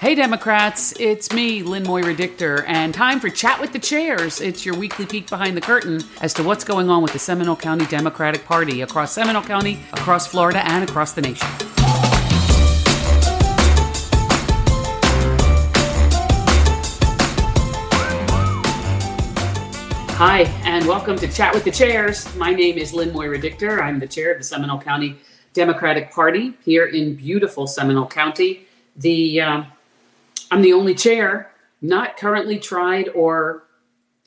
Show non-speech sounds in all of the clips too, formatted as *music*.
Hey, Democrats, it's me, Lynn Moira Dichter, and time for Chat with the Chairs. It's your weekly peek behind the curtain as to what's going on with the Seminole County Democratic Party across Seminole County, across Florida, and across the nation. Hi, and welcome to Chat with the Chairs. My name is Lynn Moira Dichter. I'm the chair of the Seminole County Democratic Party here in beautiful Seminole County. The uh, I'm the only chair not currently tried or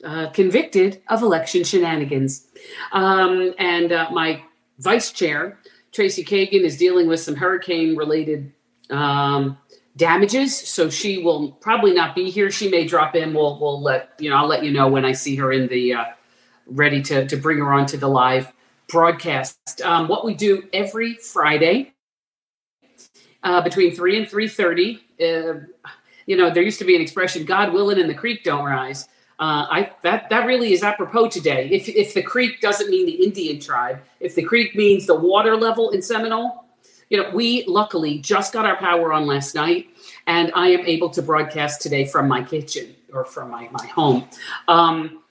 uh, convicted of election shenanigans, um, and uh, my vice chair Tracy Kagan is dealing with some hurricane-related um, damages, so she will probably not be here. She may drop in. We'll we'll let you know. I'll let you know when I see her in the uh, ready to to bring her onto the live broadcast. Um, what we do every Friday uh, between three and three thirty. You know, there used to be an expression, "God willing, and the creek don't rise." Uh, I that that really is apropos today. If if the creek doesn't mean the Indian tribe, if the creek means the water level in Seminole, you know, we luckily just got our power on last night, and I am able to broadcast today from my kitchen or from my, my home. Um,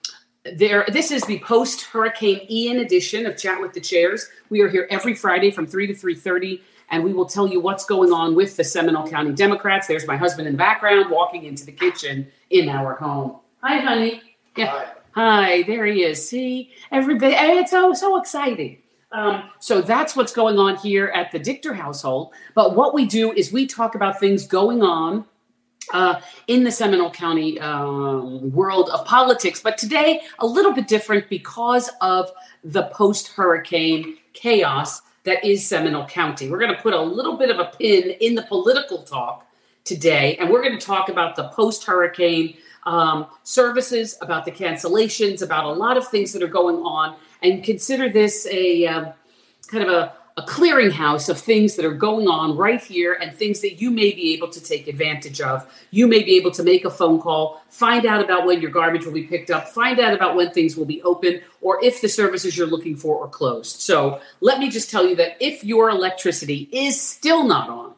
there, this is the post Hurricane Ian edition of Chat with the Chairs. We are here every Friday from three to three thirty, and we will tell you what's going on with the Seminole County Democrats. There's my husband in the background walking into the kitchen in our home. Hi, honey. Yeah. Hi. Hi. There he is. See, everybody. It's so so exciting. Um, so that's what's going on here at the Dichter household. But what we do is we talk about things going on uh, in the Seminole County um, world of politics. But today, a little bit different because of the post hurricane chaos that is Seminole County. We're going to put a little bit of a pin in the political talk today, and we're going to talk about the post hurricane um, services, about the cancellations, about a lot of things that are going on and consider this a um, kind of a, a clearinghouse of things that are going on right here and things that you may be able to take advantage of. You may be able to make a phone call, find out about when your garbage will be picked up, find out about when things will be open, or if the services you're looking for are closed. So let me just tell you that if your electricity is still not on,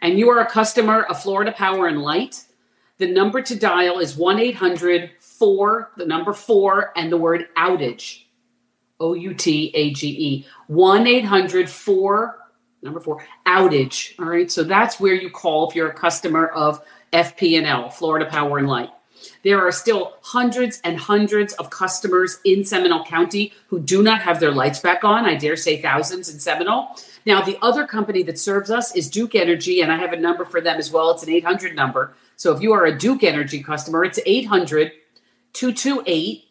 and you are a customer of Florida Power and Light, the number to dial is 1 800 4, the number 4, and the word outage. O U T A G E. 1 800 4, number 4, outage. All right. So that's where you call if you're a customer of FP&L, Florida Power and Light. There are still hundreds and hundreds of customers in Seminole County who do not have their lights back on. I dare say thousands in Seminole. Now, the other company that serves us is Duke Energy, and I have a number for them as well. It's an 800 number. So if you are a Duke Energy customer, it's 800 228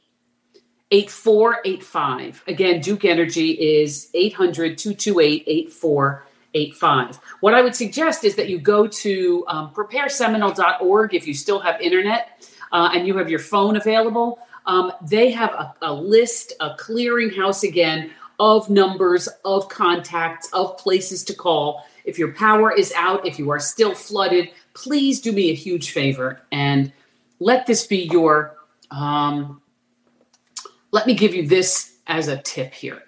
8485. Again, Duke Energy is 800 228 8485. What I would suggest is that you go to um, prepareseminole.org if you still have internet uh, and you have your phone available. Um, they have a, a list, a clearinghouse again of numbers, of contacts, of places to call. If your power is out, if you are still flooded, please do me a huge favor and let this be your um, let me give you this as a tip here.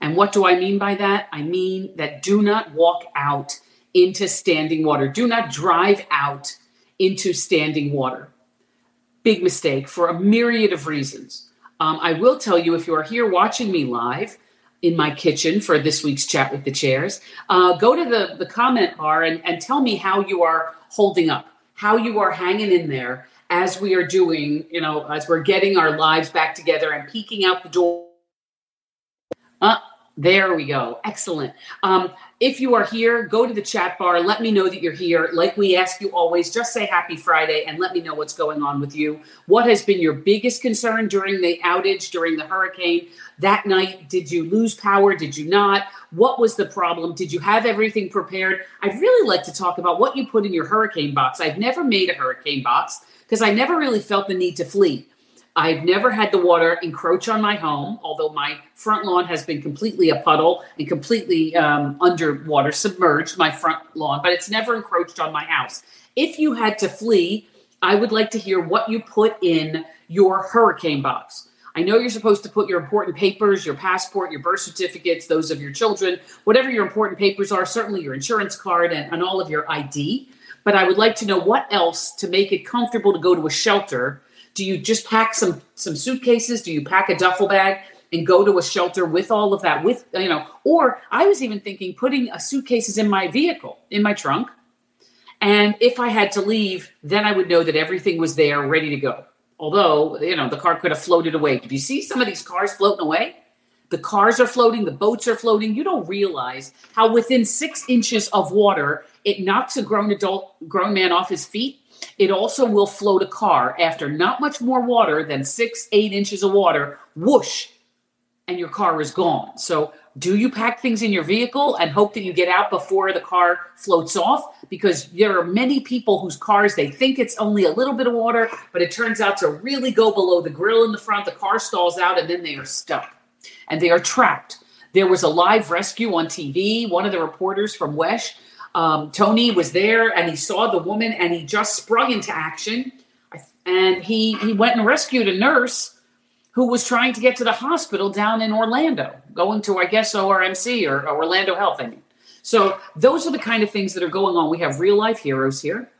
And what do I mean by that? I mean that do not walk out into standing water. Do not drive out into standing water. Big mistake for a myriad of reasons. Um, I will tell you if you are here watching me live in my kitchen for this week's chat with the chairs, uh, go to the, the comment bar and, and tell me how you are holding up, how you are hanging in there as we are doing, you know, as we're getting our lives back together and peeking out the door. Uh, there we go. Excellent. Um, if you are here, go to the chat bar. Let me know that you're here. Like we ask you always, just say happy Friday and let me know what's going on with you. What has been your biggest concern during the outage, during the hurricane? That night, did you lose power? Did you not? What was the problem? Did you have everything prepared? I'd really like to talk about what you put in your hurricane box. I've never made a hurricane box because I never really felt the need to flee. I've never had the water encroach on my home, although my front lawn has been completely a puddle and completely um, underwater, submerged my front lawn, but it's never encroached on my house. If you had to flee, I would like to hear what you put in your hurricane box. I know you're supposed to put your important papers, your passport, your birth certificates, those of your children, whatever your important papers are, certainly your insurance card and, and all of your ID. But I would like to know what else to make it comfortable to go to a shelter. Do you just pack some some suitcases? Do you pack a duffel bag and go to a shelter with all of that? With you know, or I was even thinking putting a suitcases in my vehicle, in my trunk. And if I had to leave, then I would know that everything was there ready to go. Although, you know, the car could have floated away. Did you see some of these cars floating away? The cars are floating, the boats are floating. You don't realize how within six inches of water, it knocks a grown adult, grown man off his feet. It also will float a car after not much more water than six, eight inches of water, whoosh, and your car is gone. So do you pack things in your vehicle and hope that you get out before the car floats off? Because there are many people whose cars they think it's only a little bit of water but it turns out to really go below the grill in the front. The car stalls out and then they are stuck. And they are trapped. There was a live rescue on tv one of the reporters from wesh um, tony was there and he saw the woman and he just sprung into action and he he went and rescued a nurse who was trying to get to the hospital down in Orlando, going to, I guess, ORMC or, or Orlando Health. I mean, so those are the kind of things that are going on. We have real life heroes here.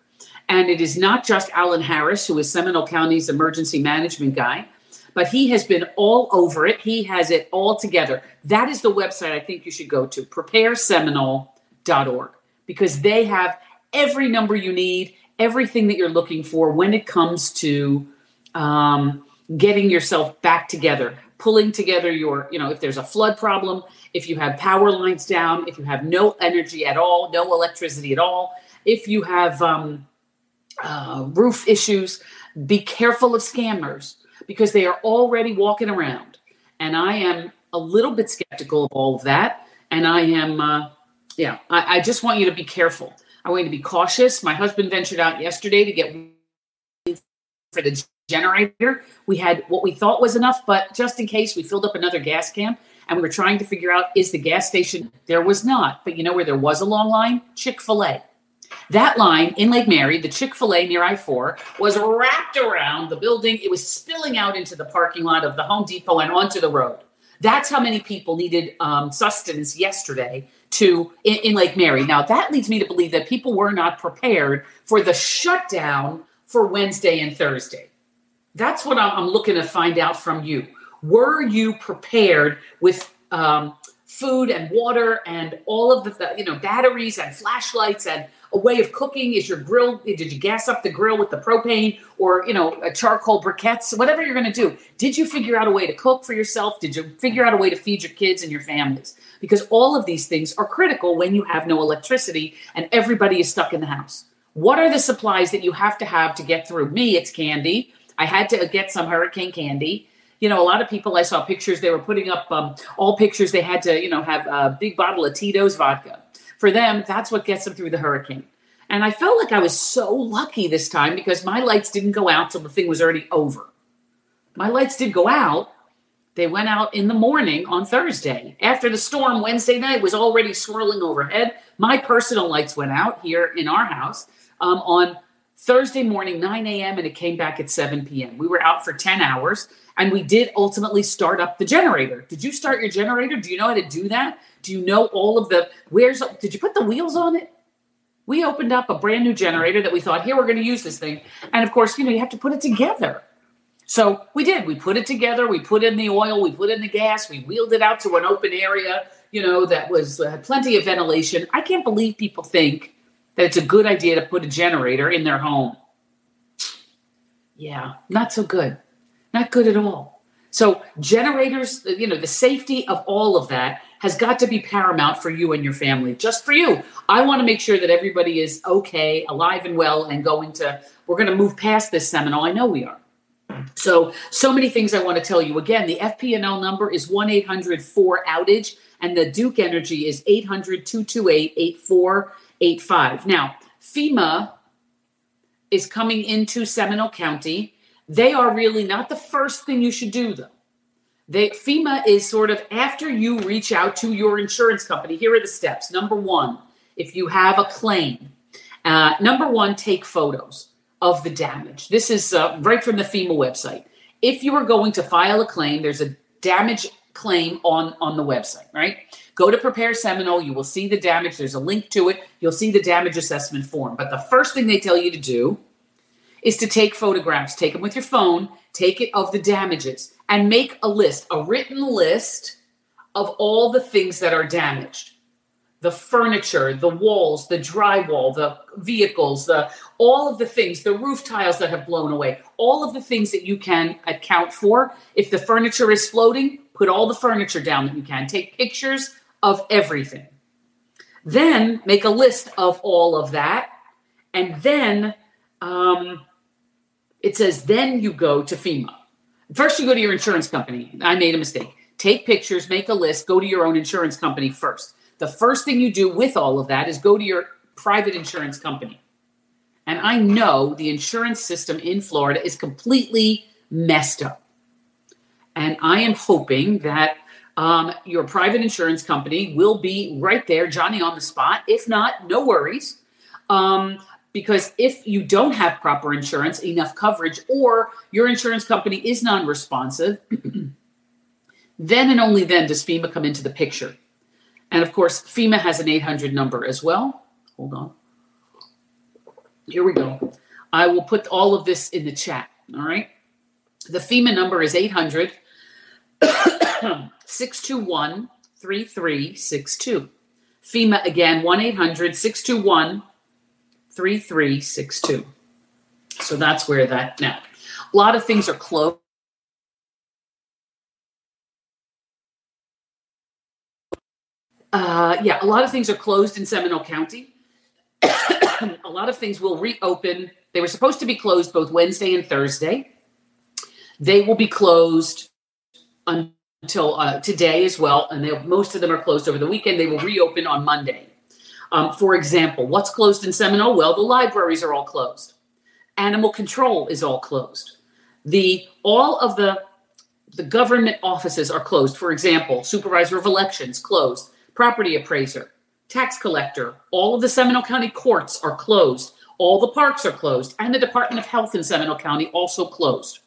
And it is not just Alan Harris, who is Seminole County's emergency management guy, but he has been all over it. He has it all together. That is the website I think you should go to, prepareseminole.org, because they have every number you need, everything that you're looking for when it comes to um, getting yourself back together, pulling together your, you know, if there's a flood problem, if you have power lines down, if you have no energy at all, no electricity at all, if you have um, uh, roof issues, be careful of scammers because they are already walking around. And I am a little bit skeptical of all of that. And I am, uh, yeah, I, I just want you to be careful. I want you to be cautious. My husband ventured out yesterday to get for the generator. We had what we thought was enough, but just in case, we filled up another gas can and we were trying to figure out is the gas station. There was not, but you know where there was a long line? Chick fil A. That line in Lake Mary, the Chick fil A near I 4, was wrapped around the building. It was spilling out into the parking lot of the Home Depot and onto the road. That's how many people needed um, sustenance yesterday to in, in Lake Mary. Now that leads me to believe that people were not prepared for the shutdown for Wednesday and Thursday. That's what I'm, looking to find out from you. Were you prepared with um, food and water and all of the, you know, batteries and flashlights and a way of cooking? Is your grill, did you gas up the grill with the propane or, you know, charcoal briquettes, whatever you're going to do? Did you figure out a way to cook for yourself? Did you figure out a way to feed your kids and your families? Because all of these things are critical when you have no electricity and everybody is stuck in the house. What are the supplies that you have to have to get through? Me, it's candy. I had to get some hurricane candy. You know, a lot of people I saw pictures, they were putting up um, all pictures. They had to, you know, have a big bottle of Tito's vodka. For them, that's what gets them through the hurricane. And I felt like I was so lucky this time because my lights didn't go out till the thing was already over. My lights did go out. They went out in the morning on Thursday. After the storm Wednesday night was already swirling overhead, my personal lights went out here in our house um, on Thursday morning, 9 a.m., and it came back at 7 p.m. We were out for 10 hours and we did ultimately start up the generator. Did you start your generator? Do you know how to do that? Do you know all of the where's did you put the wheels on it? We opened up a brand new generator that we thought, here, we're going to use this thing. And of course, you know, you have to put it together. So we did. We put it together. We put in the oil. We put in the gas. We wheeled it out to an open area, you know, that was uh, plenty of ventilation. I can't believe people think that it's a good idea to put a generator in their home. Yeah, not so good. Not good at all. So, generators, you know, the safety of all of that has got to be paramount for you and your family, just for you. I want to make sure that everybody is okay, alive and well, and going to, we're going to move past this Seminole. I know we are. So, so many things I want to tell you. Again, the FP&L number is 1 800 4 outage, and the Duke Energy is 800 228 85. Now, FEMA is coming into Seminole County. They are really not the first thing you should do, though. They, FEMA is sort of after you reach out to your insurance company. Here are the steps. Number one, if you have a claim, uh, number one, take photos of the damage. This is uh, right from the FEMA website. if you are going to file a claim, there's a damage claim on on the website, right? Go to Prepare Seminole, you will see the damage. There's a link to it. You'll see the damage assessment form. But the first thing they tell you to do is to take photographs. Take them with your phone, take it of the damages, and make a list, a written list of all the things that are damaged the furniture, the walls, the drywall, the vehicles, the all of the things, the roof tiles that have blown away, all of the things that you can account for. If the furniture is floating, put all the furniture down that you can. Take pictures of everything. Then make a list of all of that. And then um, it says, then you go to FEMA. First, you go to your insurance company. I made a mistake. Take pictures, make a list, go to your own insurance company first. The first thing you do with all of that is go to your private insurance company. And I know the insurance system in Florida is completely messed up. And I am hoping that um, your private insurance company will be right there, Johnny on the spot. If not, no worries. Um, because if you don't have proper insurance, enough coverage, or your insurance company is non responsive, *clears throat* then and only then does FEMA come into the picture. And of course, FEMA has an 800 number as well. Hold on. Here we go. I will put all of this in the chat. All right. The FEMA number is 800 *coughs* 621 3362. FEMA again, 1 800 621 3362. So that's where that now. A lot of things are closed. Uh, yeah, a lot of things are closed in Seminole County. *coughs* a lot of things will reopen. They were supposed to be closed both Wednesday and Thursday. They will be closed until uh, today as well, and most of them are closed over the weekend. They will reopen on Monday. Um, for example, what's closed in Seminole? Well, the libraries are all closed. Animal control is all closed. The all of the the government offices are closed. For example, supervisor of elections closed property appraiser, tax collector. All of the Seminole County courts are closed. All the parks are closed, and the Department of Health in Seminole County also closed.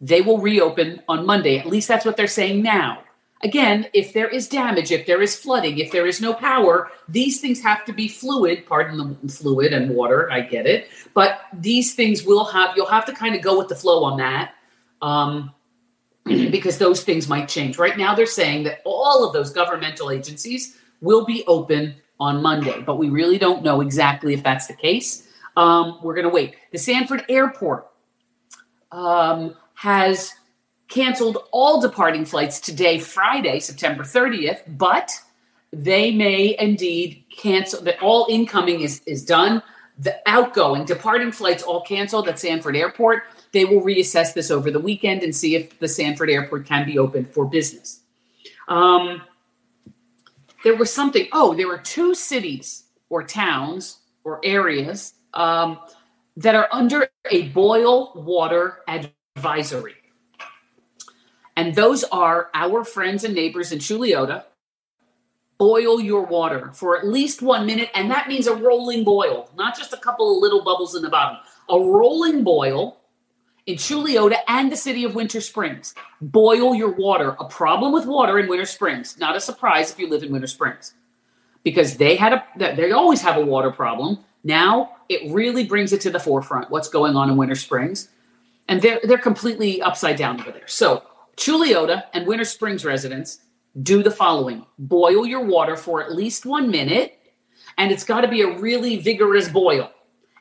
They will reopen on Monday. At least that's what they're saying now. Again, if there is damage, if there is flooding, if there is no power, these things have to be fluid. Pardon the fluid and water, I get it. But these things will have, you'll have to kind of go with the flow on that. Um, *clears throat* because those things might change. Right now, they're saying that all of those governmental agencies will be open on Monday, but we really don't know exactly if that's the case. Um, we're going to wait. The Sanford Airport um, has canceled all departing flights today, Friday, September 30th, but they may indeed cancel that all incoming is, is done. The outgoing, departing flights all canceled at Sanford Airport. They will reassess this over the weekend and see if the Sanford Airport can be open for business. Um, there was something, oh, there were two cities or towns or areas um, that are under a boil water advisory. And those are our friends and neighbors in Chuluota. Boil your water for at least one minute, and that means a rolling boil, not just a couple of little bubbles in the bottom. A rolling boil in Chuluota and the city of Winter Springs. Boil your water. A problem with water in Winter Springs. Not a surprise if you live in Winter Springs, because they had a they always have a water problem. Now it really brings it to the forefront. What's going on in Winter Springs, and they're they're completely upside down over there. So Chuluota and Winter Springs residents do the following: boil your water for at least one minute, and it's got to be a really vigorous boil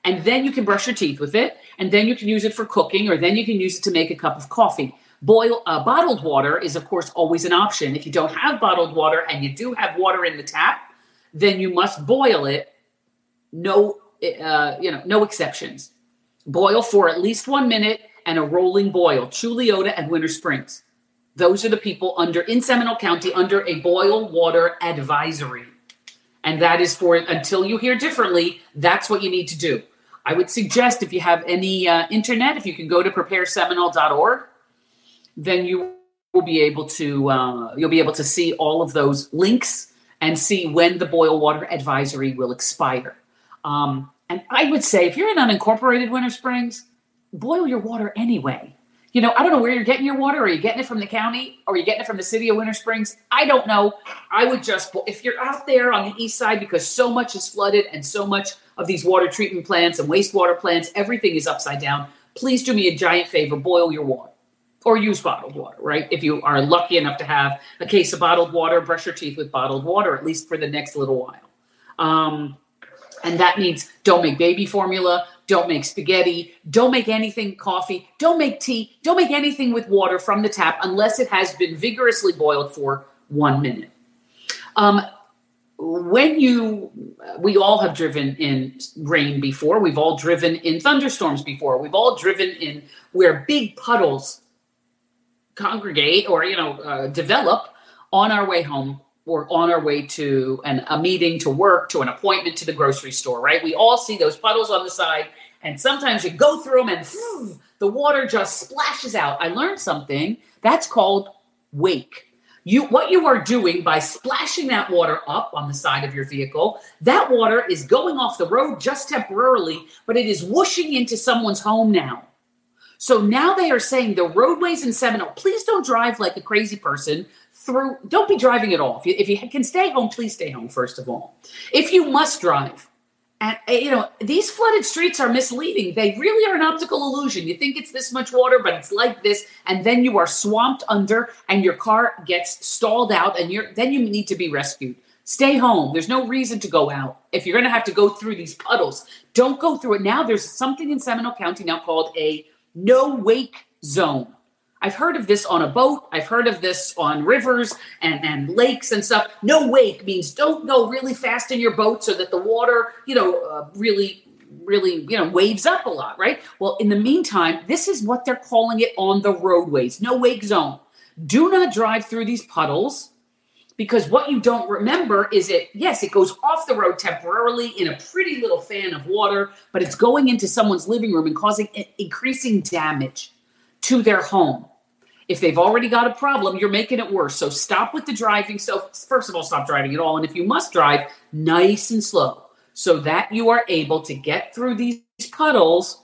and then you can brush your teeth with it, and then you can use it for cooking, or then you can use it to make a cup of coffee. Boil uh, bottled water is, of course, always an option. If you don't have bottled water and you do have water in the tap, then you must boil it. No, uh, you know, no exceptions. Boil for at least one minute and a rolling boil. Chuluota and Winter Springs. Those are the people under in Seminole County under a boil water advisory. And that is for until you hear differently, that's what you need to do. I would suggest if you have any uh, internet, if you can go to prepareseminole.org, then you will be able to uh, you'll be able to see all of those links and see when the boil water advisory will expire. Um, and I would say if you're in unincorporated Winter Springs, boil your water anyway. You know, I don't know where you're getting your water. Are you getting it from the county are you getting it from the city of Winter Springs? I don't know. I would just, if you're out there on the east side because so much is flooded and so much of these water treatment plants and wastewater plants, everything is upside down. Please do me a giant favor boil your water or use bottled water, right? If you are lucky enough to have a case of bottled water, brush your teeth with bottled water, at least for the next little while. Um, and that means don't make baby formula, don't make spaghetti. Don't make anything coffee. Don't make tea. Don't make anything with water from the tap unless it has been vigorously boiled for one minute. Um, when you, we all have driven in rain before. We've all driven in thunderstorms before. We've all driven in where big puddles congregate or, you know, uh, develop on our way home or on our way to an, a meeting to work to an appointment to the grocery store right? We all see those puddles on the side and sometimes you go through them and phew, the water just splashes out. I learned something that's called wake. You what you are doing by splashing that water up on the side of your vehicle that water is going off the road just temporarily but it is whooshing into someone's home now so now they are saying the roadways in Seminole, please don't drive like a crazy person through don't be driving at all. If you, if you can stay home please stay home first of all. If you must drive and eh, you know these flooded streets are misleading. They really are an optical illusion. You think it's this much water but it's like this and then you are swamped under and your car gets stalled out and you're then you need to be rescued. Stay home. There's no reason to go out. If you're going to have to go through these puddles don't go through it. Now there's something in seminole county now called a no wake zone I've heard of this on a boat. I've heard of this on rivers and, and lakes and stuff. No wake means don't go really fast in your boat so that the water, you know, uh, really, really, you know, waves up a lot, right? Well, in the meantime, this is what they're calling it on the roadways no wake zone. Do not drive through these puddles because what you don't remember is it, yes, it goes off the road temporarily in a pretty little fan of water, but it's going into someone's living room and causing increasing damage to their home. If they've already got a problem, you're making it worse. So stop with the driving. So, first of all, stop driving at all. And if you must drive, nice and slow so that you are able to get through these puddles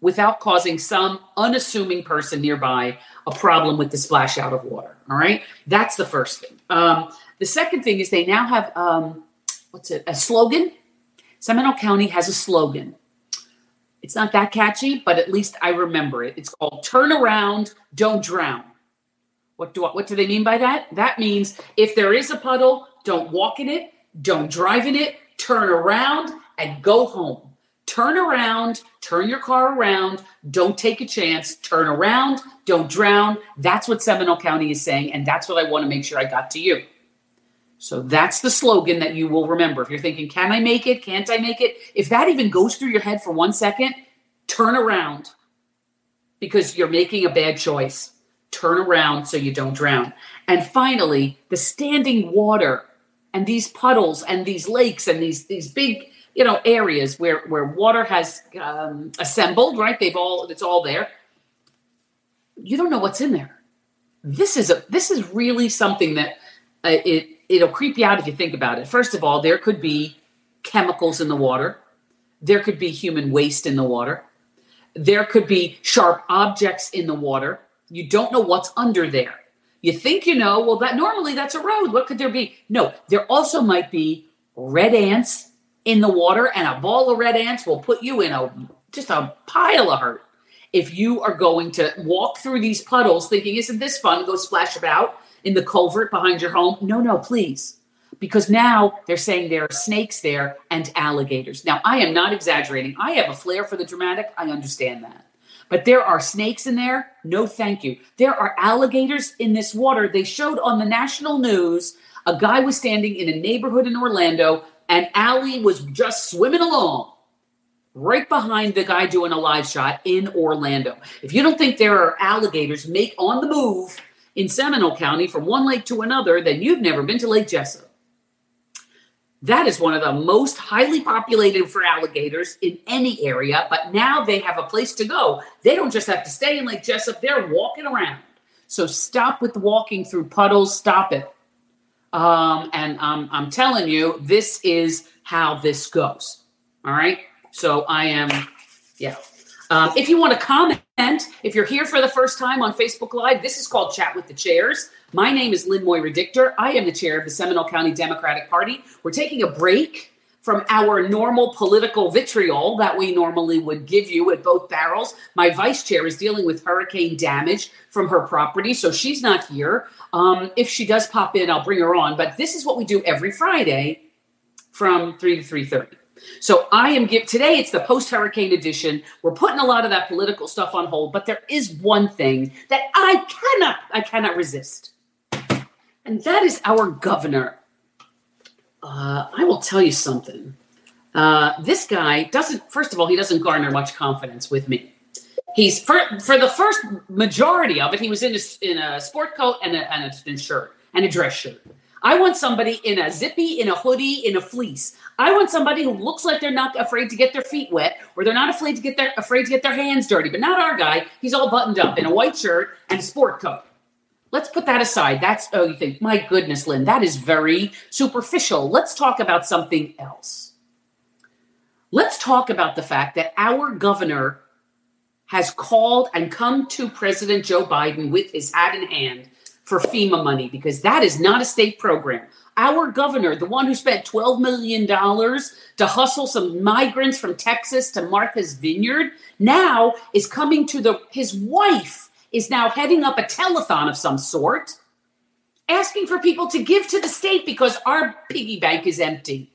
without causing some unassuming person nearby a problem with the splash out of water. All right. That's the first thing. Um, the second thing is they now have, um, what's it, a slogan? Seminole County has a slogan. It's not that catchy, but at least I remember it. It's called Turn Around, Don't Drown. What do I, what do they mean by that? That means if there is a puddle, don't walk in it, don't drive in it, turn around and go home. Turn around, turn your car around, don't take a chance, turn around, don't drown. That's what Seminole County is saying, and that's what I want to make sure I got to you. So that's the slogan that you will remember. If you're thinking, can I make it? Can't I make it? If that even goes through your head for one second, turn around because you're making a bad choice. Turn around so you don't drown. And finally, the standing water and these puddles and these lakes and these these big you know areas where where water has um, assembled right they've all it's all there you don't know what's in there this is a this is really something that uh, it it'll creep you out if you think about it. First of all, there could be chemicals in the water. There could be human waste in the water. There could be sharp objects in the water. You don't know what's under there. You think you know, well, that normally that's a road. What could there be? No, there also might be red ants in the water, and a ball of red ants will put you in a just a pile of hurt. If you are going to walk through these puddles thinking, isn't this fun? Go splash about in the culvert behind your home. No, no, please. Because now they're saying there are snakes there and alligators. Now, I am not exaggerating. I have a flair for the dramatic. I understand that. But there are snakes in there. No, thank you. There are alligators in this water. They showed on the national news a guy was standing in a neighborhood in Orlando and Allie was just swimming along right behind the guy doing a live shot in Orlando. If you don't think there are alligators make on the move in Seminole County from one lake to another, then you've never been to Lake Jesup. That is one of the most highly populated for alligators in any area, but now they have a place to go. They don't just have to stay in Lake Jesup, they're walking around. So stop with walking through puddles, stop it. Um, and I'm, I'm telling you, this is how this goes. All right. So I am, yeah, Um, if you want to comment, if you're here for the first time on Facebook Live, this is called Chat with the Chairs. My name is Lynn Moira Dichter. I am the chair of the Seminole County Democratic Party. We're taking a break from our normal political vitriol that we normally would give you at both barrels. My vice chair is dealing with hurricane damage from her property, so she's not here. Um, if she does pop in, I'll bring her on. But this is what we do every Friday from three to three thirty. So I am give today. It's the post hurricane edition. We're putting a lot of that political stuff on hold, but there is one thing that I cannot I cannot resist, and that is our governor. Uh, I will tell you something. Uh, this guy doesn't. First of all, he doesn't garner much confidence with me. He's for for the first majority of it. He was in a, in a sport coat and a, and a shirt and a dress shirt. I want somebody in a zippy, in a hoodie, in a fleece. I want somebody who looks like they're not afraid to get their feet wet or they're not afraid to get their afraid to get their hands dirty. But not our guy. He's all buttoned up in a white shirt and a sport coat. Let's put that aside. That's oh, you think, my goodness, Lynn, that is very superficial. Let's talk about something else. Let's talk about the fact that our governor has called and come to President Joe Biden with his hat in hand for FEMA money because that is not a state program. Our governor, the one who spent $12 million to hustle some migrants from Texas to Martha's Vineyard, now is coming to the, his wife is now heading up a telethon of some sort, asking for people to give to the state because our piggy bank is empty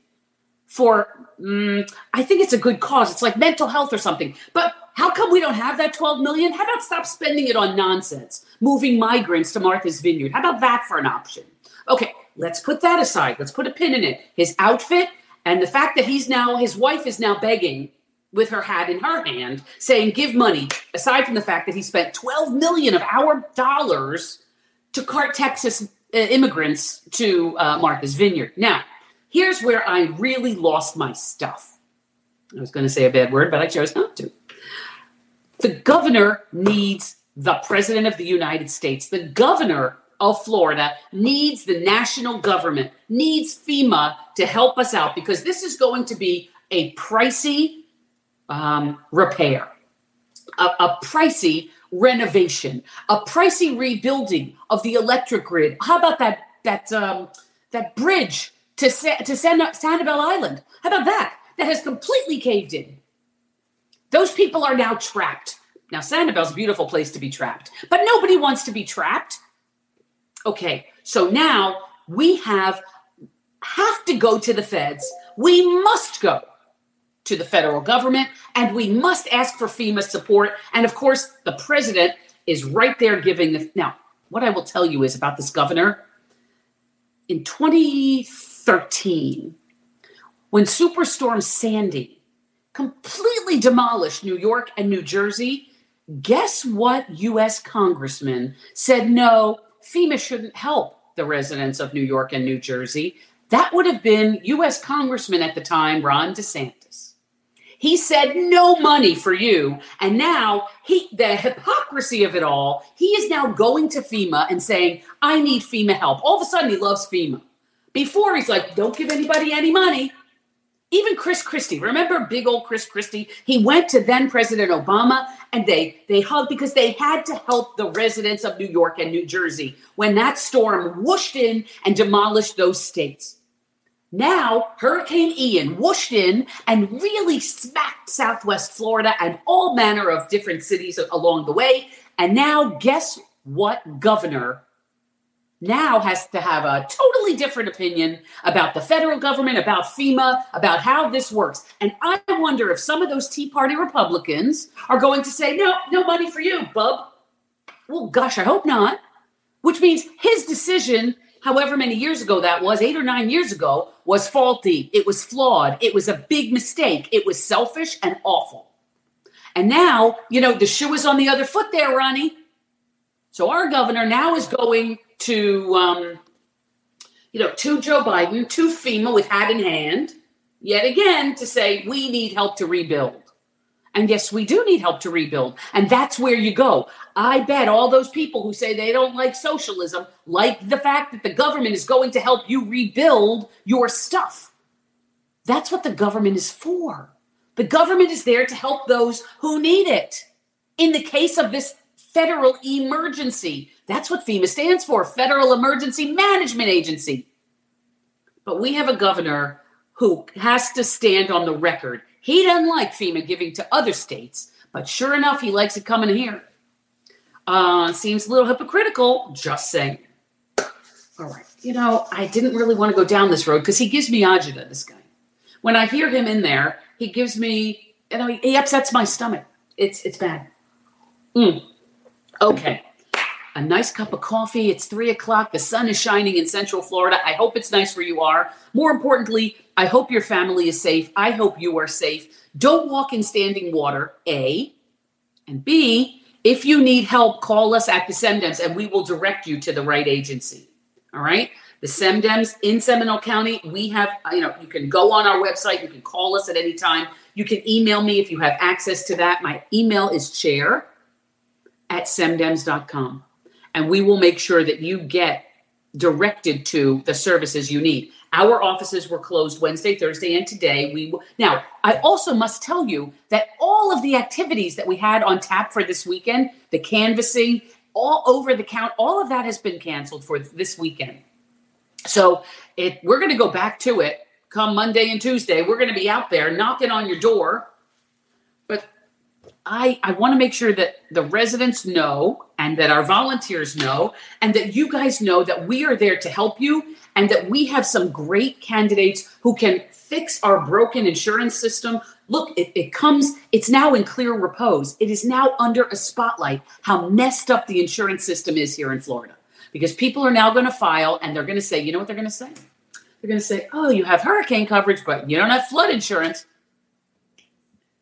for, mm, I think it's a good cause. It's like mental health or something. But how come we don't have that 12 million? How about stop spending it on nonsense, moving migrants to Martha's Vineyard? How about that for an option? Okay, let's put that aside. Let's put a pin in it. His outfit and the fact that he's now, his wife is now begging with her hat in her hand saying give money aside from the fact that he spent 12 million of our dollars to cart texas uh, immigrants to uh, martha's vineyard. Now here's where i really lost my stuff. I was going to say a bad word but i chose not to. The governor needs the president of the United States. The governor of Florida needs the national government, needs FEMA to help us out because this is going to be a pricey um, repair, a, a pricey renovation, a pricey rebuilding of the electric grid. How about that that um, that bridge to to Sanibel Island? How about that? That has completely caved in. Those people are now trapped. Now, Sanibel's a beautiful place to be trapped, but nobody wants to be trapped. Okay, so now we have have to go to the feds. We must go to the federal government and we must ask for FEMA support. And of course, the president is right there giving the. Now, what I will tell you is about this governor in 2013, when Superstorm Sandy completely demolished New York and New Jersey. Guess what US congressman said no, FEMA shouldn't help the residents of New York and New Jersey? That would have been US Congressman at the time, Ron DeSantis. He said no money for you. And now he the hypocrisy of it all, he is now going to FEMA and saying, I need FEMA help. All of a sudden he loves FEMA. Before he's like, don't give anybody any money. Even Chris Christie, remember big old Chris Christie? He went to then President Obama and they they hugged because they had to help the residents of New York and New Jersey when that storm whooshed in and demolished those states. Now, Hurricane Ian whooshed in and really smacked Southwest Florida and all manner of different cities along the way. And now, guess what governor now has to have a totally different opinion about the federal government, about FEMA, about how this works. And I wonder if some of those Tea Party Republicans are going to say, no, no money for you, bub. Well, gosh, I hope not. Which means his decision, however many years ago that was, eight or nine years ago, was faulty. It was flawed. It was a big mistake. It was selfish and awful. And now, you know, the shoe is on the other foot there, Ronnie. So our governor now is going to, um, you know, to Joe Biden, to FEMA with hat in hand, yet again to say we need help to rebuild. And yes, we do need help to rebuild. And that's where you go. I bet all those people who say they don't like socialism like the fact that the government is going to help you rebuild your stuff. That's what the government is for. The government is there to help those who need it. In the case of this federal emergency, that's what FEMA stands for Federal Emergency Management Agency. But we have a governor who has to stand on the record. He doesn't like FEMA giving to other states, but sure enough, he likes it coming here. Uh, seems a little hypocritical, just saying. All right. You know, I didn't really want to go down this road because he gives me agita, this guy. When I hear him in there, he gives me, you know, he upsets my stomach. It's it's bad. Mm. Okay. A nice cup of coffee. It's three o'clock. The sun is shining in Central Florida. I hope it's nice where you are. More importantly, I hope your family is safe. I hope you are safe. Don't walk in standing water, A. And B, if you need help, call us at the SEMDEMS and we will direct you to the right agency. All right. The SEMDEMS in Seminole County, we have, uh, you know, you can go on our website. You can call us at any time. You can email me if you have access to that. My email is chair at semdems.com. And we will make sure that you get directed to the services you need. Our offices were closed Wednesday, Thursday, and today. We now. I also must tell you that all of the activities that we had on tap for this weekend, the canvassing, all over the count, all of that has been canceled for this weekend. So it, we're going to go back to it come Monday and Tuesday. We're going to be out there knocking on your door. But I, I want to make sure that the residents know and that our volunteers know and that you guys know that we are there to help you and that we have some great candidates who can fix our broken insurance system. Look, it, it comes, it's now in clear repose. It is now under a spotlight how messed up the insurance system is here in Florida because people are now going to file and they're going to say, you know what they're going to say? They're going to say, oh, you have hurricane coverage, but you don't have flood insurance.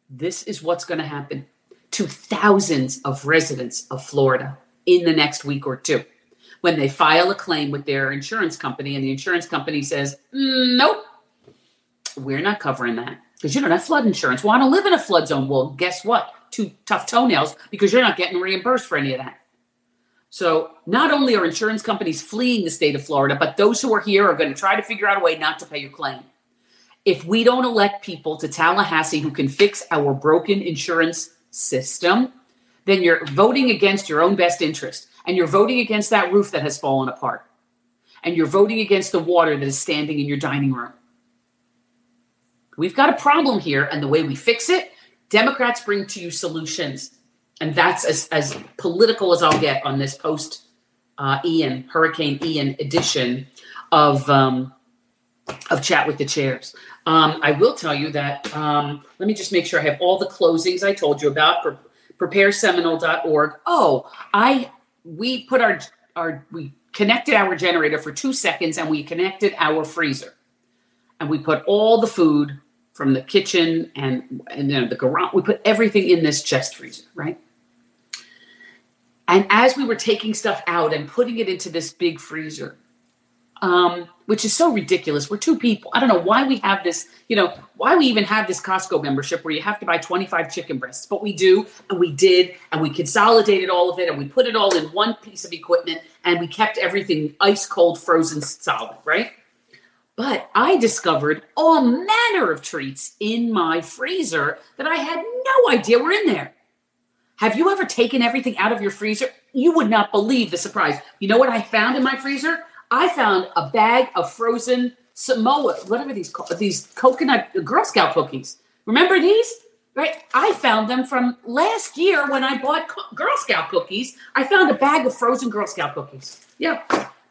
This is what's going to happen to thousands of residents of Florida in the next week or two when they file a claim with their insurance company and the insurance company says, mm, nope, we're not covering that because you don't have flood insurance. Want to live in a flood zone? Well, guess what? Two tough toenails because you're not getting reimbursed for any of that. So not only are insurance companies fleeing the state of Florida, but those who are here are going to try to figure out a way not to pay your claim. If we don't elect people to Tallahassee who can fix our broken insurance system, then you're voting against your own best interest and you're voting against that roof that has fallen apart and you're voting against the water that is standing in your dining room. We've got a problem here, and the way we fix it, Democrats bring to you solutions and that's as, as political as I'll get on this post uh, Ian Hurricane Ian edition of um, of chat with the chairs. Um, I will tell you that. Um, let me just make sure I have all the closings I told you about. Pre- prepareseminole.org. Oh, I we put our our we connected our generator for two seconds and we connected our freezer, and we put all the food from the kitchen and and you know, the garage. We put everything in this chest freezer, right? And as we were taking stuff out and putting it into this big freezer, um, which is so ridiculous. We're two people. I don't know why we have this, you know, why we even have this Costco membership where you have to buy 25 chicken breasts, but we do, and we did, and we consolidated all of it, and we put it all in one piece of equipment, and we kept everything ice cold, frozen, solid, right? But I discovered all manner of treats in my freezer that I had no idea were in there. Have you ever taken everything out of your freezer? You would not believe the surprise. You know what I found in my freezer? I found a bag of frozen Samoa, whatever these called, these coconut Girl Scout cookies. Remember these? Right? I found them from last year when I bought Girl Scout cookies. I found a bag of frozen Girl Scout cookies. Yeah,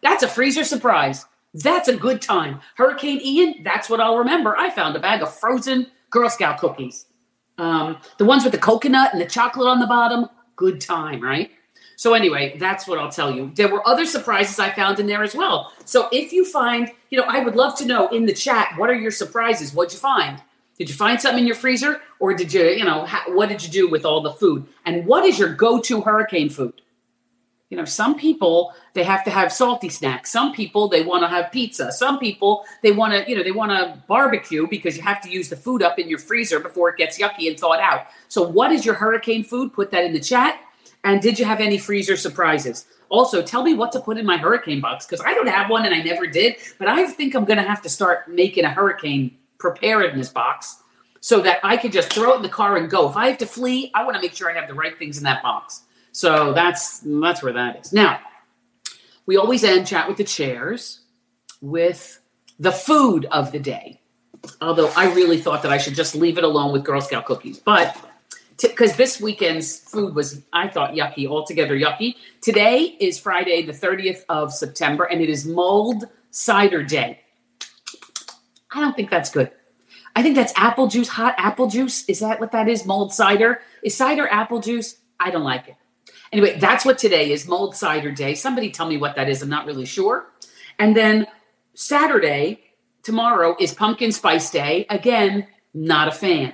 that's a freezer surprise. That's a good time. Hurricane Ian, that's what I'll remember. I found a bag of frozen Girl Scout cookies. Um, the ones with the coconut and the chocolate on the bottom, good time, right? So anyway, that's what I'll tell you. There were other surprises I found in there as well. So if you find, you know, I would love to know in the chat what are your surprises? What'd you find? Did you find something in your freezer, or did you, you know, ha- what did you do with all the food? And what is your go-to hurricane food? You know, some people they have to have salty snacks. Some people they want to have pizza. Some people they want to, you know, they want to barbecue because you have to use the food up in your freezer before it gets yucky and thawed out. So, what is your hurricane food? Put that in the chat. And did you have any freezer surprises? Also, tell me what to put in my hurricane box because I don't have one and I never did. But I think I'm going to have to start making a hurricane preparedness box so that I could just throw it in the car and go. If I have to flee, I want to make sure I have the right things in that box. So that's that's where that is. Now, we always end chat with the chairs with the food of the day. Although I really thought that I should just leave it alone with Girl Scout cookies, but because this weekend's food was, I thought, yucky, altogether yucky. Today is Friday, the 30th of September, and it is Mulled Cider Day. I don't think that's good. I think that's apple juice, hot apple juice. Is that what that is? Mulled cider? Is cider apple juice? I don't like it. Anyway, that's what today is Mulled Cider Day. Somebody tell me what that is. I'm not really sure. And then Saturday, tomorrow, is Pumpkin Spice Day. Again, not a fan.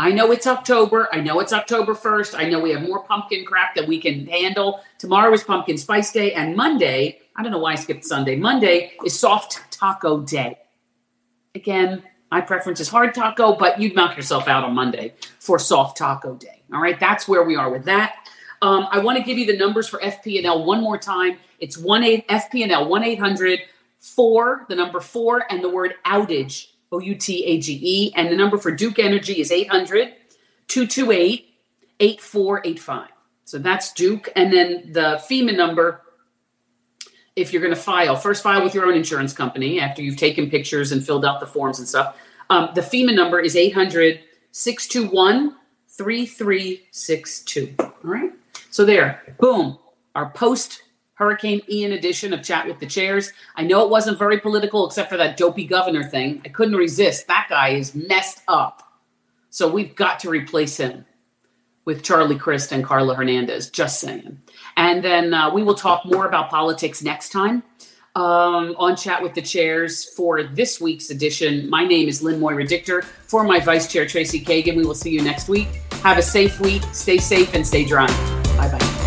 I know it's October. I know it's October 1st. I know we have more pumpkin crap that we can handle. Tomorrow is Pumpkin Spice Day. And Monday, I don't know why I skipped Sunday. Monday is Soft Taco Day. Again, my preference is hard taco, but you'd knock yourself out on Monday for Soft Taco Day. All right, that's where we are with that. Um, I want to give you the numbers for FP&L one more time. It's one eight FP&L one eight hundred four, the number four, and the word outage O U T A G E, and the number for Duke Energy is 800 228 8485. So that's Duke, and then the FEMA number. If you're going to file, first file with your own insurance company after you've taken pictures and filled out the forms and stuff. Um, the FEMA number is 800 621 3362. All right. So there, boom, our post Hurricane Ian edition of Chat with the Chairs. I know it wasn't very political except for that dopey governor thing. I couldn't resist. That guy is messed up. So we've got to replace him with Charlie Crist and Karla Hernandez, just saying. And then uh, we will talk more about politics next time um, on Chat with the Chairs for this week's edition. My name is Lynn Moira Dichter. For my Vice Chair, Tracy Kagan, we will see you next week. Have a safe week. Stay safe and stay dry. Bye bye.